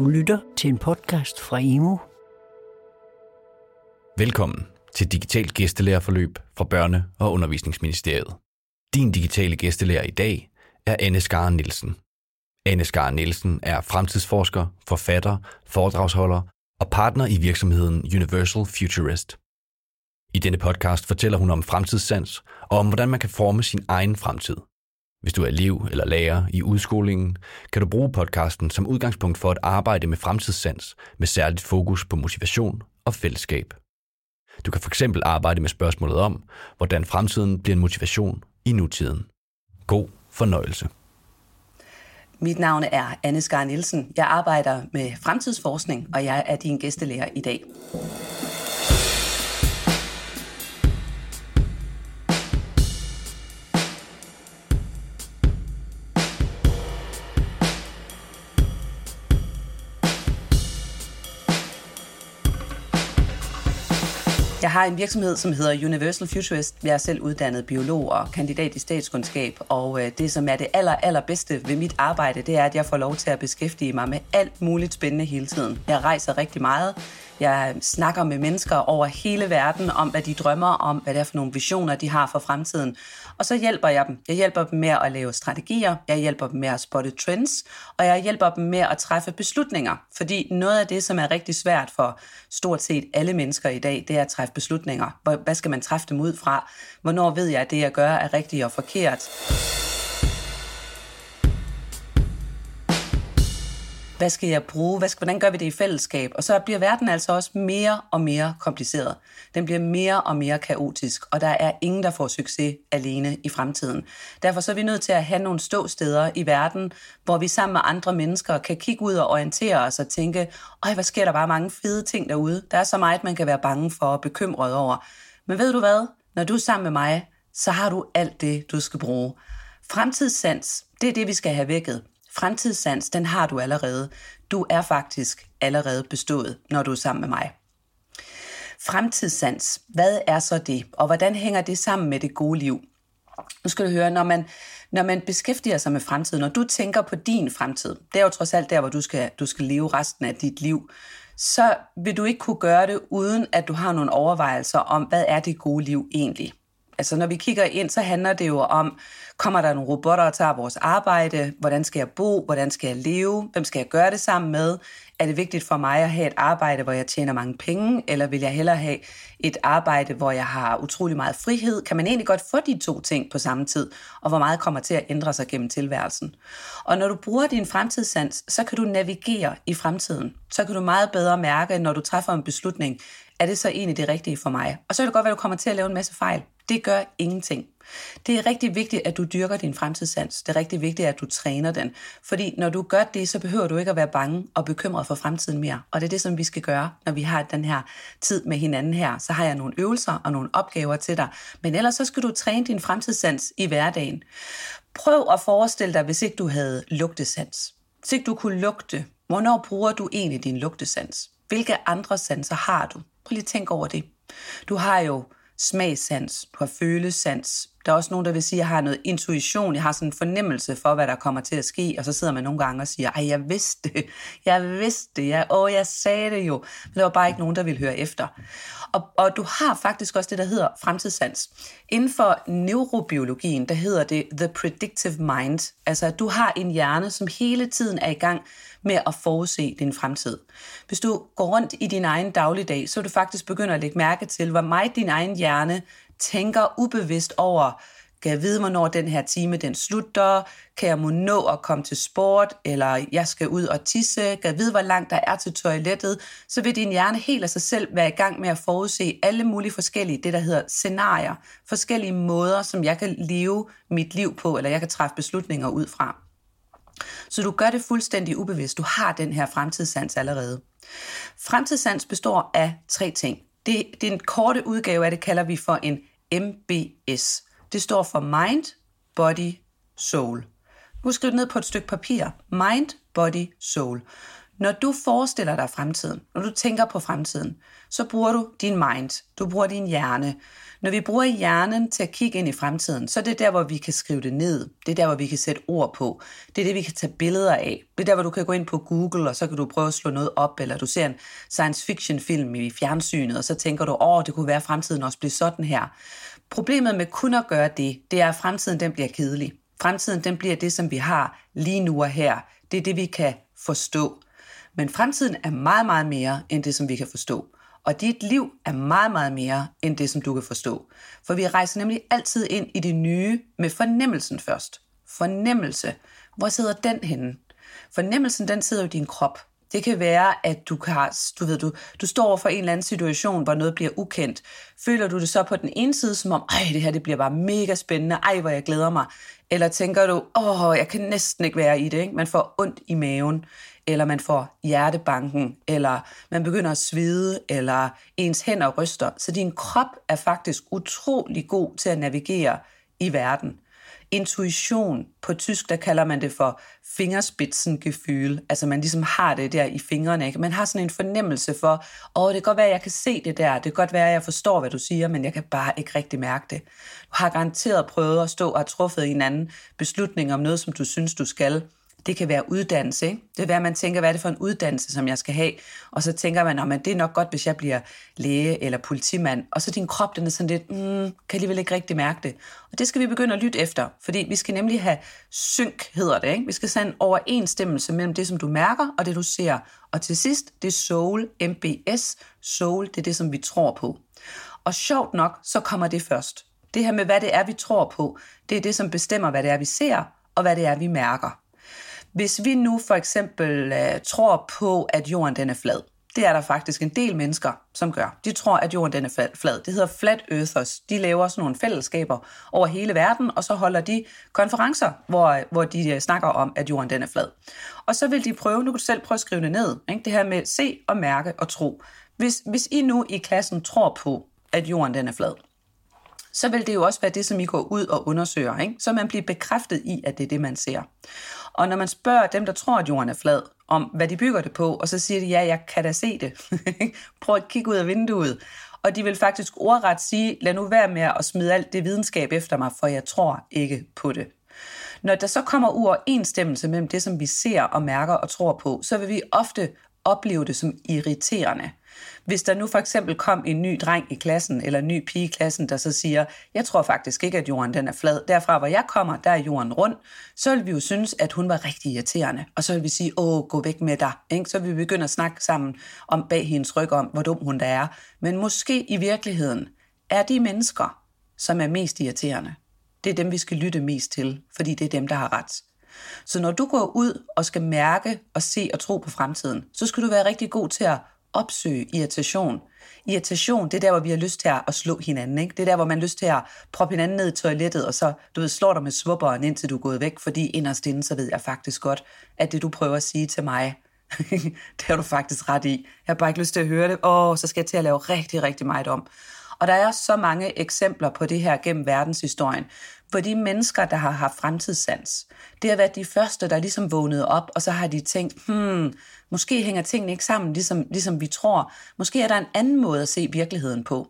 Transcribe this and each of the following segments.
Du lytter til en podcast fra Imo. Velkommen til Digital Gæstelærerforløb fra Børne- og Undervisningsministeriet. Din digitale gæstelærer i dag er Anne Skar Nielsen. Anne Skar Nielsen er fremtidsforsker, forfatter, foredragsholder og partner i virksomheden Universal Futurist. I denne podcast fortæller hun om fremtidssans og om, hvordan man kan forme sin egen fremtid. Hvis du er elev eller lærer i udskolingen, kan du bruge podcasten som udgangspunkt for at arbejde med fremtidssans med særligt fokus på motivation og fællesskab. Du kan fx arbejde med spørgsmålet om, hvordan fremtiden bliver en motivation i nutiden. God fornøjelse. Mit navn er Anne Skar Nielsen. Jeg arbejder med fremtidsforskning, og jeg er din gæstelærer i dag. Jeg har en virksomhed, som hedder Universal Futurist. Jeg er selv uddannet biolog og kandidat i statskundskab, og øh, det, som er det aller, allerbedste ved mit arbejde, det er, at jeg får lov til at beskæftige mig med alt muligt spændende hele tiden. Jeg rejser rigtig meget. Jeg snakker med mennesker over hele verden om, hvad de drømmer om, hvad det er for nogle visioner, de har for fremtiden. Og så hjælper jeg dem. Jeg hjælper dem med at lave strategier, jeg hjælper dem med at spotte trends, og jeg hjælper dem med at træffe beslutninger. Fordi noget af det, som er rigtig svært for stort set alle mennesker i dag, det er at træffe beslutninger. Hvad skal man træffe dem ud fra? Hvornår ved jeg, at det, jeg gør, er rigtigt og forkert? Hvad skal jeg bruge? Hvad skal, hvordan gør vi det i fællesskab? Og så bliver verden altså også mere og mere kompliceret. Den bliver mere og mere kaotisk, og der er ingen, der får succes alene i fremtiden. Derfor så er vi nødt til at have nogle ståsteder i verden, hvor vi sammen med andre mennesker kan kigge ud og orientere os og tænke, øj, hvad sker der bare mange fede ting derude? Der er så meget, man kan være bange for og bekymret over. Men ved du hvad? Når du er sammen med mig, så har du alt det, du skal bruge. Fremtidssans, det er det, vi skal have vækket. Fremtidssans, den har du allerede. Du er faktisk allerede bestået, når du er sammen med mig. Fremtidssans, hvad er så det, og hvordan hænger det sammen med det gode liv? Nu skal du høre, når man, når man beskæftiger sig med fremtiden, når du tænker på din fremtid, det er jo trods alt der, hvor du skal, du skal leve resten af dit liv, så vil du ikke kunne gøre det, uden at du har nogle overvejelser om, hvad er det gode liv egentlig? Altså når vi kigger ind, så handler det jo om, kommer der nogle robotter, og tager vores arbejde? Hvordan skal jeg bo? Hvordan skal jeg leve? Hvem skal jeg gøre det sammen med? Er det vigtigt for mig at have et arbejde, hvor jeg tjener mange penge? Eller vil jeg hellere have et arbejde, hvor jeg har utrolig meget frihed? Kan man egentlig godt få de to ting på samme tid? Og hvor meget kommer til at ændre sig gennem tilværelsen? Og når du bruger din fremtidssans, så kan du navigere i fremtiden. Så kan du meget bedre mærke, når du træffer en beslutning, er det så egentlig det rigtige for mig? Og så kan det godt være, at du kommer til at lave en masse fejl. Det gør ingenting. Det er rigtig vigtigt, at du dyrker din fremtidssans. Det er rigtig vigtigt, at du træner den. Fordi når du gør det, så behøver du ikke at være bange og bekymret for fremtiden mere. Og det er det, som vi skal gøre, når vi har den her tid med hinanden her. Så har jeg nogle øvelser og nogle opgaver til dig. Men ellers så skal du træne din fremtidssans i hverdagen. Prøv at forestille dig, hvis ikke du havde lugtesans. Hvis ikke du kunne lugte, hvornår bruger du egentlig din lugtesans? Hvilke andre sanser har du? Prøv lige at tænke over det. Du har jo smagssans, du har følesans. Der er også nogen, der vil sige, at jeg har noget intuition, jeg har sådan en fornemmelse for, hvad der kommer til at ske, og så sidder man nogle gange og siger, ej, jeg vidste det, jeg vidste det, jeg, åh, jeg sagde det jo. Men der var bare ikke nogen, der ville høre efter. Og, og du har faktisk også det, der hedder fremtidssans. Inden for neurobiologien, der hedder det the predictive mind. Altså, at du har en hjerne, som hele tiden er i gang med at forudse din fremtid. Hvis du går rundt i din egen dagligdag, så vil du faktisk begynde at lægge mærke til, hvor meget din egen hjerne tænker ubevidst over, kan jeg vide, hvornår den her time den slutter? Kan jeg må nå at komme til sport? Eller jeg skal ud og tisse? Kan jeg vide, hvor langt der er til toilettet? Så vil din hjerne helt af sig selv være i gang med at forudse alle mulige forskellige, det der hedder scenarier. Forskellige måder, som jeg kan leve mit liv på, eller jeg kan træffe beslutninger ud fra. Så du gør det fuldstændig ubevidst. Du har den her fremtidssans allerede. Fremtidssans består af tre ting. Det, det er en korte udgave af det, kalder vi for en MBS. Det står for Mind, Body, Soul. Nu skriv det ned på et stykke papir. Mind, Body, Soul. Når du forestiller dig fremtiden, når du tænker på fremtiden, så bruger du din mind, du bruger din hjerne. Når vi bruger hjernen til at kigge ind i fremtiden, så er det der, hvor vi kan skrive det ned. Det er der, hvor vi kan sætte ord på. Det er det, vi kan tage billeder af. Det er der, hvor du kan gå ind på Google, og så kan du prøve at slå noget op, eller du ser en science fiction film i fjernsynet, og så tænker du, åh, det kunne være, at fremtiden også bliver sådan her. Problemet med kun at gøre det, det er, at fremtiden den bliver kedelig. Fremtiden den bliver det, som vi har lige nu og her. Det er det, vi kan forstå. Men fremtiden er meget, meget mere end det, som vi kan forstå. Og dit liv er meget, meget mere end det, som du kan forstå. For vi rejser nemlig altid ind i det nye med fornemmelsen først. Fornemmelse. Hvor sidder den henne? Fornemmelsen, den sidder i din krop. Det kan være, at du, kan, du, ved, du, du står for en eller anden situation, hvor noget bliver ukendt. Føler du det så på den ene side, som om, ej, det her det bliver bare mega spændende, ej, hvor jeg glæder mig. Eller tænker du, åh, jeg kan næsten ikke være i det. Ikke? Man får ondt i maven, eller man får hjertebanken, eller man begynder at svide, eller ens hænder ryster. Så din krop er faktisk utrolig god til at navigere i verden intuition. På tysk, der kalder man det for fingerspitzengefühl. Altså man ligesom har det der i fingrene. Ikke? Man har sådan en fornemmelse for, åh, det kan godt være, at jeg kan se det der. Det kan godt være, at jeg forstår, hvad du siger, men jeg kan bare ikke rigtig mærke det. Du har garanteret prøvet at stå og have truffet en anden beslutning om noget, som du synes, du skal det kan være uddannelse. Ikke? Det er være, at man tænker, hvad er det for en uddannelse, som jeg skal have? Og så tænker man, at det er nok godt, hvis jeg bliver læge eller politimand. Og så din krop, den er sådan lidt, mm, kan alligevel ikke rigtig mærke det. Og det skal vi begynde at lytte efter, fordi vi skal nemlig have synk, hedder det. Ikke? Vi skal sende overensstemmelse mellem det, som du mærker, og det, du ser. Og til sidst, det er soul, MBS. Soul, det er det, som vi tror på. Og sjovt nok, så kommer det først. Det her med, hvad det er, vi tror på, det er det, som bestemmer, hvad det er, vi ser, og hvad det er, vi mærker. Hvis vi nu for eksempel øh, tror på, at jorden den er flad, det er der faktisk en del mennesker, som gør. De tror, at jorden den er flad. Det hedder Flat Earthers. De laver sådan nogle fællesskaber over hele verden, og så holder de konferencer, hvor, øh, hvor de øh, snakker om, at jorden den er flad. Og så vil de prøve, nu kan du selv prøve at skrive det ned, ikke? det her med se og mærke og tro. Hvis, hvis I nu i klassen tror på, at jorden den er flad, så vil det jo også være det, som I går ud og undersøger. Ikke? Så man bliver bekræftet i, at det er det, man ser. Og når man spørger dem, der tror, at jorden er flad, om hvad de bygger det på, og så siger de, ja, jeg kan da se det. Prøv at kigge ud af vinduet. Og de vil faktisk ordret sige, lad nu være med at smide alt det videnskab efter mig, for jeg tror ikke på det. Når der så kommer uoverensstemmelse mellem det, som vi ser og mærker og tror på, så vil vi ofte opleve det som irriterende. Hvis der nu for eksempel kom en ny dreng i klassen, eller en ny pige i klassen, der så siger, jeg tror faktisk ikke, at jorden den er flad. Derfra, hvor jeg kommer, der er jorden rund. Så vil vi jo synes, at hun var rigtig irriterende. Og så vil vi sige, åh, gå væk med dig. Ikke? Så vil vi begynde at snakke sammen om bag hendes ryg om, hvor dum hun der er. Men måske i virkeligheden er de mennesker, som er mest irriterende. Det er dem, vi skal lytte mest til, fordi det er dem, der har ret. Så når du går ud og skal mærke og se og tro på fremtiden, så skal du være rigtig god til at opsøge irritation. Irritation, det er der, hvor vi har lyst til at slå hinanden. Ikke? Det er der, hvor man har lyst til at proppe hinanden ned i toilettet, og så du ved, slår dig med svubberen, indtil du er gået væk, fordi inderst inde, så ved jeg faktisk godt, at det, du prøver at sige til mig, det har du faktisk ret i. Jeg har bare ikke lyst til at høre det. Åh, så skal jeg til at lave rigtig, rigtig meget om. Og der er så mange eksempler på det her gennem verdenshistorien, for de mennesker, der har haft fremtidssans, det har været de første, der ligesom vågnede op, og så har de tænkt, hmm, måske hænger tingene ikke sammen, ligesom, ligesom vi tror. Måske er der en anden måde at se virkeligheden på.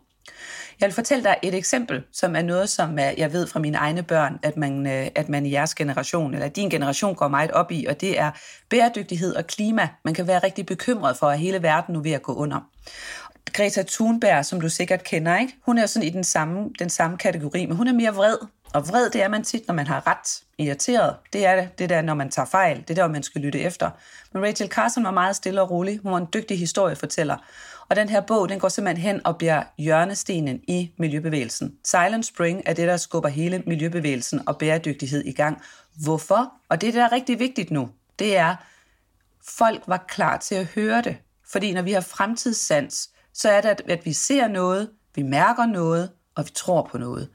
Jeg vil fortælle dig et eksempel, som er noget, som øh, jeg ved fra mine egne børn, at man, øh, at man i jeres generation, eller din generation går meget op i, og det er bæredygtighed og klima. Man kan være rigtig bekymret for, at hele verden nu er ved at gå under. Greta Thunberg, som du sikkert kender, ikke? hun er sådan i den samme, den samme kategori, men hun er mere vred. Og vred, det er man tit, når man har ret. Irriteret, det er det, det der, når man tager fejl. Det er der, man skal lytte efter. Men Rachel Carson var meget stille og rolig. Hun var en dygtig historiefortæller. Og den her bog, den går simpelthen hen og bliver hjørnestenen i miljøbevægelsen. Silent Spring er det, der skubber hele miljøbevægelsen og bæredygtighed i gang. Hvorfor? Og det, der er rigtig vigtigt nu, det er, folk var klar til at høre det. Fordi når vi har fremtidssans, så er det, at vi ser noget, vi mærker noget, og vi tror på noget.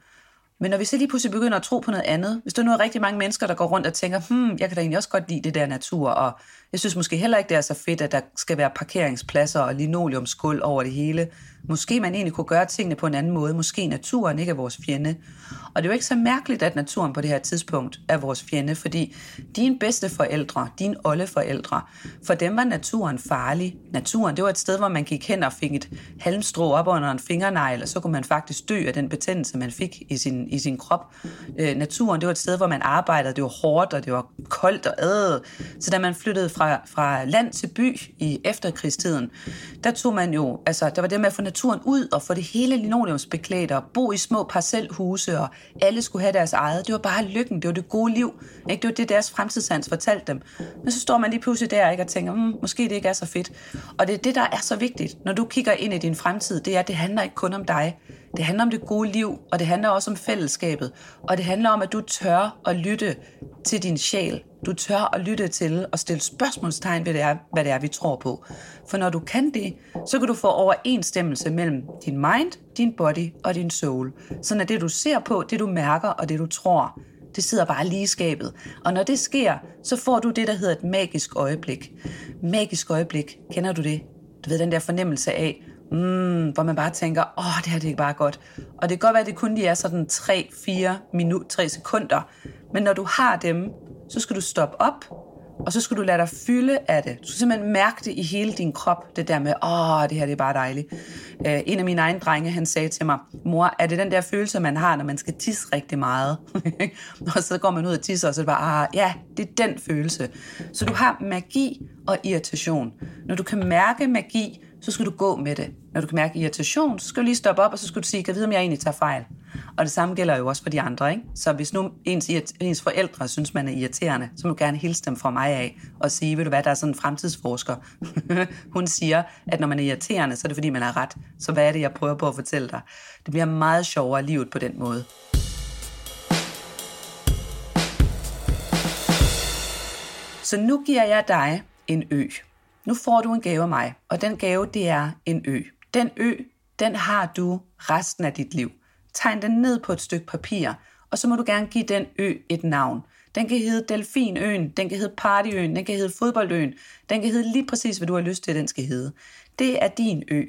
Men når vi så lige pludselig begynder at tro på noget andet, hvis der nu er rigtig mange mennesker, der går rundt og tænker, hmm, jeg kan da egentlig også godt lide det der natur, og jeg synes måske heller ikke, det er så fedt, at der skal være parkeringspladser og linoleumskul over det hele. Måske man egentlig kunne gøre tingene på en anden måde. Måske naturen ikke er vores fjende. Og det er jo ikke så mærkeligt, at naturen på det her tidspunkt er vores fjende, fordi dine bedste forældre, dine oldeforældre, for dem var naturen farlig. Naturen, det var et sted, hvor man gik hen og fik et halmstrå op under en fingernegl, og så kunne man faktisk dø af den betændelse, man fik i sin, i sin krop. Øh, naturen, det var et sted, hvor man arbejdede, det var hårdt, og det var koldt og ad. Så da man flyttede fra, fra land til by i efterkrigstiden, der tog man jo, altså der var det med at få naturen ud og få det hele linoleumsbeklædt og bo i små parcelhuse, og alle skulle have deres eget. Det var bare lykken, det var det gode liv. Ikke? Det var det, deres fremtidssans fortalte dem. Men så står man lige pludselig der ikke, og tænker, hmm, måske det ikke er så fedt. Og det er det, der er så vigtigt, når du kigger ind i din fremtid, det er, at det handler ikke kun om dig. Det handler om det gode liv, og det handler også om fællesskabet. Og det handler om, at du tør at lytte til din sjæl. Du tør at lytte til og stille spørgsmålstegn ved, det er, hvad det er, vi tror på. For når du kan det, så kan du få overensstemmelse mellem din mind, din body og din soul. Sådan at det, du ser på, det du mærker og det, du tror, det sidder bare lige i skabet. Og når det sker, så får du det, der hedder et magisk øjeblik. Magisk øjeblik, kender du det? Du ved, den der fornemmelse af, mm, hvor man bare tænker, åh, det her det er bare godt. Og det kan godt være, at det kun lige er sådan 3-4 minut, 3 sekunder. Men når du har dem, så skal du stoppe op, og så skal du lade dig fylde af det. Du skal simpelthen mærke det i hele din krop, det der med, åh, det her det er bare dejligt. Uh, en af mine egne drenge, han sagde til mig, mor, er det den der følelse, man har, når man skal tisse rigtig meget? og så går man ud og tisser, og så er det bare, ah, ja, det er den følelse. Så du har magi og irritation. Når du kan mærke magi, så skal du gå med det. Når du kan mærke irritation, så skal du lige stoppe op, og så skal du sige, kan jeg vide, om jeg egentlig tager fejl? Og det samme gælder jo også for de andre. Ikke? Så hvis nu ens, ens forældre synes, man er irriterende, så må du gerne hilse dem fra mig af og sige, ved du hvad, der er sådan en fremtidsforsker. Hun siger, at når man er irriterende, så er det fordi, man har ret. Så hvad er det, jeg prøver på at fortælle dig? Det bliver meget sjovere livet på den måde. Så nu giver jeg dig en ø. Nu får du en gave af mig, og den gave, det er en ø. Den ø, den har du resten af dit liv. Tegn den ned på et stykke papir, og så må du gerne give den ø et navn. Den kan hedde Delfinøen, den kan hedde Partyøen, den kan hedde Fodboldøen, den kan hedde lige præcis, hvad du har lyst til, at den skal hedde. Det er din ø.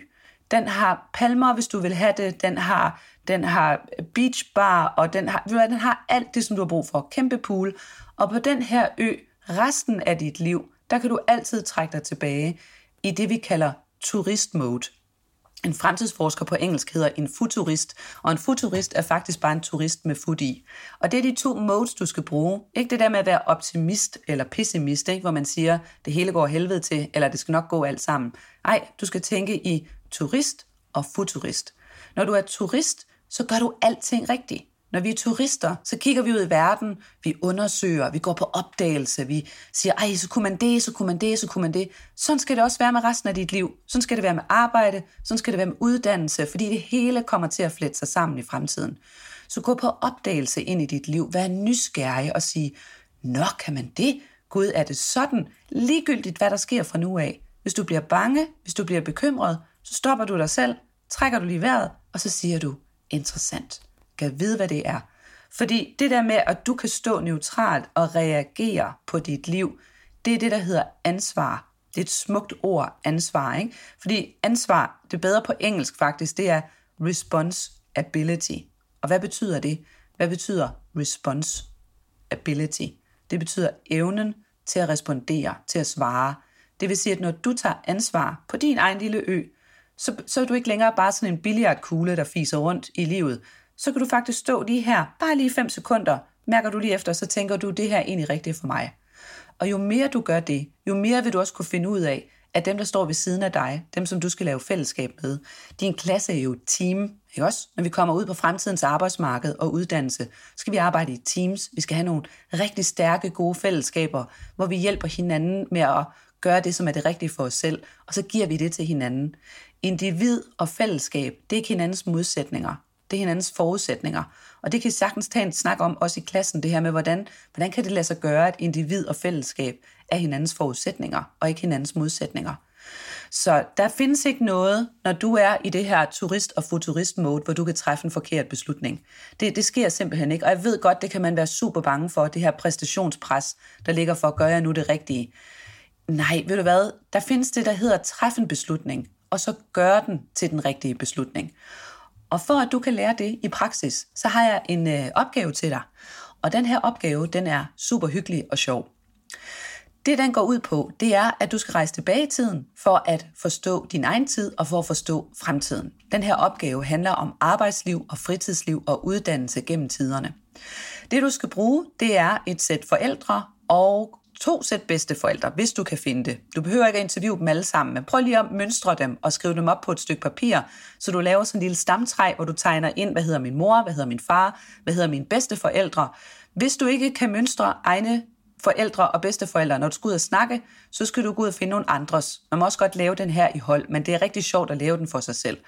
Den har palmer, hvis du vil have det. Den har, den har beach bar, og den har, den har alt det, som du har brug for. Kæmpe pool. Og på den her ø, resten af dit liv, der kan du altid trække dig tilbage i det, vi kalder turistmode. En fremtidsforsker på engelsk hedder en futurist, og en futurist er faktisk bare en turist med fut i. Og det er de to modes, du skal bruge. Ikke det der med at være optimist eller pessimist, ikke? hvor man siger, det hele går helvede til, eller det skal nok gå alt sammen. Nej, du skal tænke i turist og futurist. Når du er turist, så gør du alting rigtigt. Når vi er turister, så kigger vi ud i verden, vi undersøger, vi går på opdagelse, vi siger, ej, så kunne man det, så kunne man det, så kunne man det. Sådan skal det også være med resten af dit liv. Sådan skal det være med arbejde, sådan skal det være med uddannelse, fordi det hele kommer til at flette sig sammen i fremtiden. Så gå på opdagelse ind i dit liv, vær nysgerrig og sige, nå, kan man det? Gud, er det sådan? Ligegyldigt, hvad der sker fra nu af. Hvis du bliver bange, hvis du bliver bekymret, så stopper du dig selv, trækker du lige vejret, og så siger du, interessant kan vide, hvad det er. Fordi det der med, at du kan stå neutralt og reagere på dit liv, det er det, der hedder ansvar. Det er et smukt ord, ansvar. Ikke? Fordi ansvar, det er bedre på engelsk faktisk, det er responsibility. Og hvad betyder det? Hvad betyder responsibility? Det betyder evnen til at respondere, til at svare. Det vil sige, at når du tager ansvar på din egen lille ø, så, så er du ikke længere bare sådan en billiardkugle, der fiser rundt i livet så kan du faktisk stå lige her, bare lige 5 sekunder, mærker du lige efter, så tænker du, det her er egentlig rigtigt for mig. Og jo mere du gør det, jo mere vil du også kunne finde ud af, at dem, der står ved siden af dig, dem, som du skal lave fællesskab med, din klasse er jo et team, ikke også? Når vi kommer ud på fremtidens arbejdsmarked og uddannelse, så skal vi arbejde i teams. Vi skal have nogle rigtig stærke, gode fællesskaber, hvor vi hjælper hinanden med at gøre det, som er det rigtige for os selv, og så giver vi det til hinanden. Individ og fællesskab, det er ikke hinandens modsætninger det er hinandens forudsætninger. Og det kan I sagtens tage en snak om, også i klassen, det her med, hvordan, hvordan kan det lade sig gøre, at individ og fællesskab er hinandens forudsætninger, og ikke hinandens modsætninger. Så der findes ikke noget, når du er i det her turist- og futurist-mode, hvor du kan træffe en forkert beslutning. Det, det sker simpelthen ikke, og jeg ved godt, det kan man være super bange for, det her præstationspres, der ligger for, gør jeg nu det rigtige? Nej, ved du hvad? Der findes det, der hedder træffe en beslutning. og så gøre den til den rigtige beslutning. Og for at du kan lære det i praksis, så har jeg en øh, opgave til dig. Og den her opgave, den er super hyggelig og sjov. Det, den går ud på, det er, at du skal rejse tilbage i tiden for at forstå din egen tid og for at forstå fremtiden. Den her opgave handler om arbejdsliv og fritidsliv og uddannelse gennem tiderne. Det, du skal bruge, det er et sæt forældre og to sæt bedsteforældre, hvis du kan finde det. Du behøver ikke at interviewe dem alle sammen, men prøv lige at mønstre dem og skrive dem op på et stykke papir, så du laver sådan en lille stamtræ, hvor du tegner ind, hvad hedder min mor, hvad hedder min far, hvad hedder mine bedsteforældre. Hvis du ikke kan mønstre egne forældre og bedsteforældre, når du skal ud og snakke, så skal du gå ud og finde nogle andres. Man må også godt lave den her i hold, men det er rigtig sjovt at lave den for sig selv.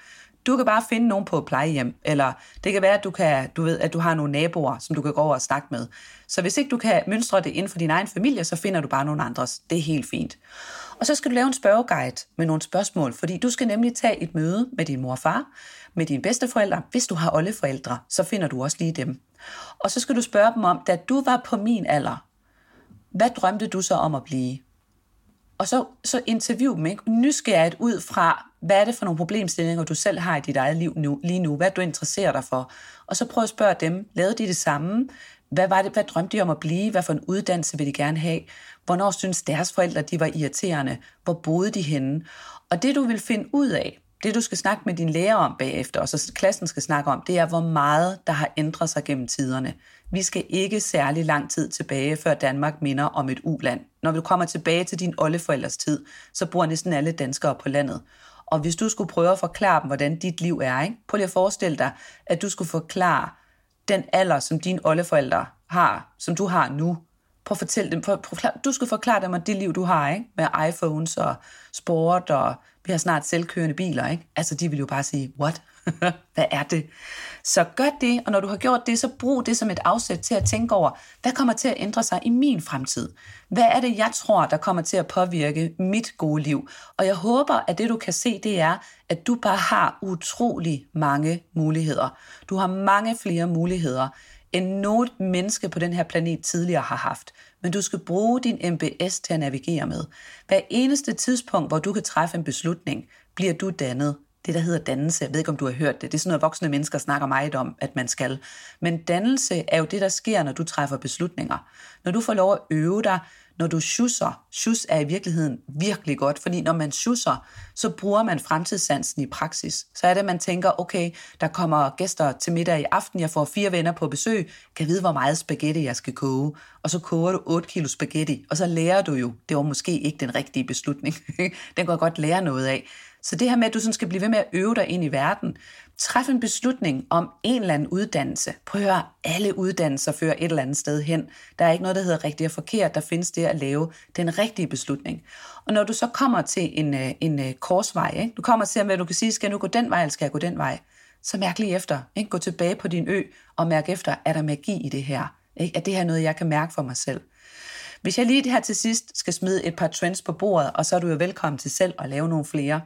Du kan bare finde nogen på et plejehjem, eller det kan være, at du, kan, du ved, at du har nogle naboer, som du kan gå over og snakke med. Så hvis ikke du kan mønstre det inden for din egen familie, så finder du bare nogle andres. Det er helt fint. Og så skal du lave en spørgeguide med nogle spørgsmål, fordi du skal nemlig tage et møde med din mor og far, med dine bedsteforældre. Hvis du har oldeforældre, så finder du også lige dem. Og så skal du spørge dem om, da du var på min alder, hvad drømte du så om at blive? Og så, så interview dem ikke? nysgerrigt ud fra, hvad er det for nogle problemstillinger, du selv har i dit eget liv nu, lige nu? Hvad du interesserer dig for? Og så prøv at spørge dem, lavede de det samme? Hvad, var det, hvad drømte de om at blive? Hvad for en uddannelse vil de gerne have? Hvornår synes deres forældre, de var irriterende? Hvor boede de henne? Og det du vil finde ud af, det du skal snakke med din lærer om bagefter, og så klassen skal snakke om, det er, hvor meget der har ændret sig gennem tiderne. Vi skal ikke særlig lang tid tilbage, før Danmark minder om et uland. Når du kommer tilbage til din oldeforældres tid, så bor næsten alle danskere på landet. Og hvis du skulle prøve at forklare dem, hvordan dit liv er, ikke? prøv lige at forestille dig, at du skulle forklare den alder, som dine oldeforældre har, som du har nu. Prøv at fortælle dem, prøv, prøv, du skulle forklare dem om det liv, du har, ikke? med iPhones og sport, og vi har snart selvkørende biler. Ikke? Altså, de vil jo bare sige, what? hvad er det? Så gør det, og når du har gjort det, så brug det som et afsæt til at tænke over, hvad kommer til at ændre sig i min fremtid? Hvad er det, jeg tror, der kommer til at påvirke mit gode liv? Og jeg håber, at det du kan se, det er, at du bare har utrolig mange muligheder. Du har mange flere muligheder, end noget menneske på den her planet tidligere har haft. Men du skal bruge din MBS til at navigere med. Hver eneste tidspunkt, hvor du kan træffe en beslutning, bliver du dannet det, der hedder dannelse. Jeg ved ikke, om du har hørt det. Det er sådan noget, voksne mennesker snakker meget om, at man skal. Men dannelse er jo det, der sker, når du træffer beslutninger. Når du får lov at øve dig, når du schusser. Schus er i virkeligheden virkelig godt, fordi når man schusser, så bruger man fremtidssansen i praksis. Så er det, man tænker, okay, der kommer gæster til middag i aften, jeg får fire venner på besøg, kan vide, hvor meget spaghetti jeg skal koge. Og så koger du 8 kilo spaghetti, og så lærer du jo, det var måske ikke den rigtige beslutning. den kan jeg godt lære noget af. Så det her med, at du sådan skal blive ved med at øve dig ind i verden, træf en beslutning om en eller anden uddannelse. Prøv at høre, alle uddannelser fører et eller andet sted hen. Der er ikke noget, der hedder rigtigt og forkert. Der findes det at lave den rigtige beslutning. Og når du så kommer til en, øh, en øh, korsvej, ikke? du kommer til, at du kan sige, skal jeg nu gå den vej, eller skal jeg gå den vej? Så mærk lige efter. Ikke? Gå tilbage på din ø og mærk efter, er der magi i det her? Ikke? Er det her noget, jeg kan mærke for mig selv? Hvis jeg lige her til sidst skal smide et par trends på bordet, og så er du jo velkommen til selv at lave nogle flere,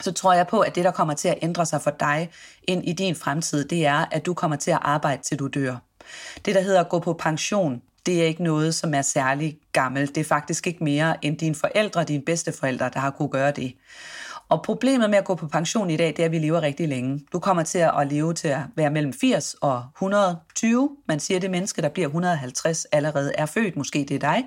så tror jeg på, at det, der kommer til at ændre sig for dig ind i din fremtid, det er, at du kommer til at arbejde, til du dør. Det, der hedder at gå på pension, det er ikke noget, som er særlig gammelt. Det er faktisk ikke mere end dine forældre, dine bedsteforældre, der har kunne gøre det. Og problemet med at gå på pension i dag, det er, at vi lever rigtig længe. Du kommer til at leve til at være mellem 80 og 120. Man siger, at det menneske, der bliver 150, allerede er født. Måske det er dig.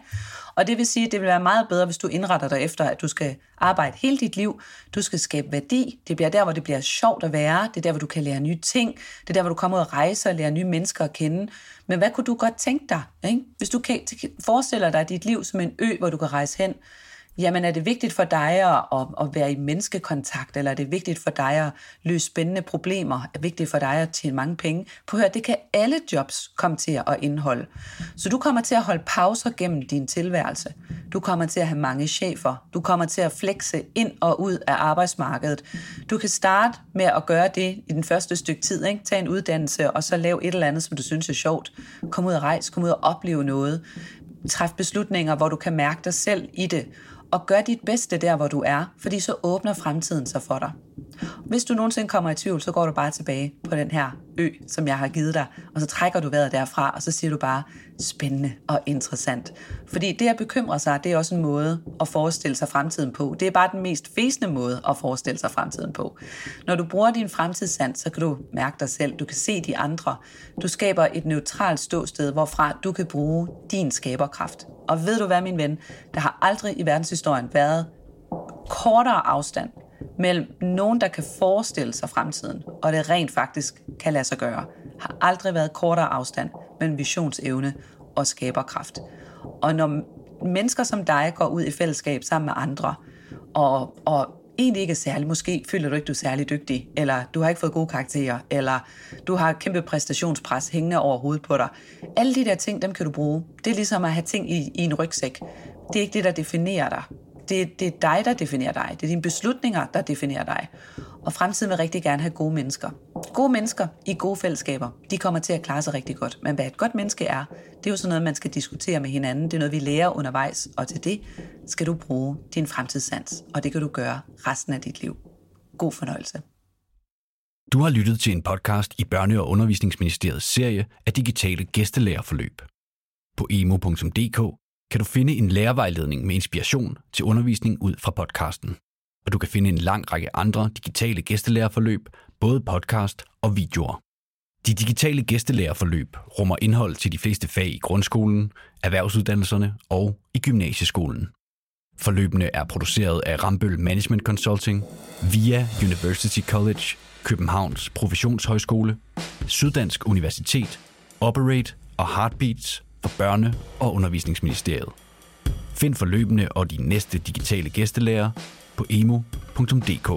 Og det vil sige, at det vil være meget bedre, hvis du indretter dig efter, at du skal arbejde hele dit liv. Du skal skabe værdi. Det bliver der, hvor det bliver sjovt at være. Det er der, hvor du kan lære nye ting. Det er der, hvor du kommer ud og rejse og lære nye mennesker at kende. Men hvad kunne du godt tænke dig? Ikke? Hvis du kan forestiller dig dit liv som en ø, hvor du kan rejse hen, Jamen er det vigtigt for dig at, at, at være i menneskekontakt, eller er det vigtigt for dig at løse spændende problemer? Er det vigtigt for dig at tjene mange penge? På hør, det kan alle jobs komme til at indeholde. Så du kommer til at holde pauser gennem din tilværelse. Du kommer til at have mange chefer. Du kommer til at flexe ind og ud af arbejdsmarkedet. Du kan starte med at gøre det i den første stykke tid. Ikke? Tag en uddannelse, og så lav et eller andet, som du synes er sjovt. Kom ud og rejse, kom ud og opleve noget. Træf beslutninger, hvor du kan mærke dig selv i det og gør dit bedste der, hvor du er, fordi så åbner fremtiden sig for dig. Hvis du nogensinde kommer i tvivl, så går du bare tilbage på den her ø, som jeg har givet dig, og så trækker du vejret derfra, og så siger du bare, spændende og interessant. Fordi det at bekymre sig, det er også en måde at forestille sig fremtiden på. Det er bare den mest fæsende måde at forestille sig fremtiden på. Når du bruger din fremtidssand, så kan du mærke dig selv, du kan se de andre. Du skaber et neutralt ståsted, hvorfra du kan bruge din skaberkraft. Og ved du hvad, min ven? Der har aldrig i verdenshistorien været kortere afstand mellem nogen, der kan forestille sig fremtiden, og det rent faktisk kan lade sig gøre, har aldrig været kortere afstand mellem visionsevne og skaberkraft. Og når mennesker som dig går ud i fællesskab sammen med andre, og, og egentlig ikke er særlig, måske føler du ikke, du er særlig dygtig, eller du har ikke fået gode karakterer, eller du har kæmpe præstationspres hængende over hovedet på dig. Alle de der ting, dem kan du bruge. Det er ligesom at have ting i, i en rygsæk. Det er ikke det, der definerer dig det, det er dig, der definerer dig. Det er dine beslutninger, der definerer dig. Og fremtiden vil rigtig gerne have gode mennesker. Gode mennesker i gode fællesskaber, de kommer til at klare sig rigtig godt. Men hvad et godt menneske er, det er jo sådan noget, man skal diskutere med hinanden. Det er noget, vi lærer undervejs, og til det skal du bruge din fremtidssans. Og det kan du gøre resten af dit liv. God fornøjelse. Du har lyttet til en podcast i Børne- og Undervisningsministeriets serie af digitale gæstelærerforløb. På emo.dk kan du finde en lærervejledning med inspiration til undervisning ud fra podcasten. Og du kan finde en lang række andre digitale gæstelærerforløb, både podcast og videoer. De digitale gæstelærerforløb rummer indhold til de fleste fag i grundskolen, erhvervsuddannelserne og i gymnasieskolen. Forløbene er produceret af Rambøl Management Consulting, via University College, Københavns Professionshøjskole, Syddansk Universitet, Operate og Heartbeats for Børne- og Undervisningsministeriet. Find forløbene og de næste digitale gæstelærer på emo.dk.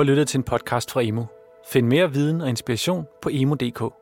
Du har lyttet til en podcast fra Emo. Find mere viden og inspiration på emo.dk.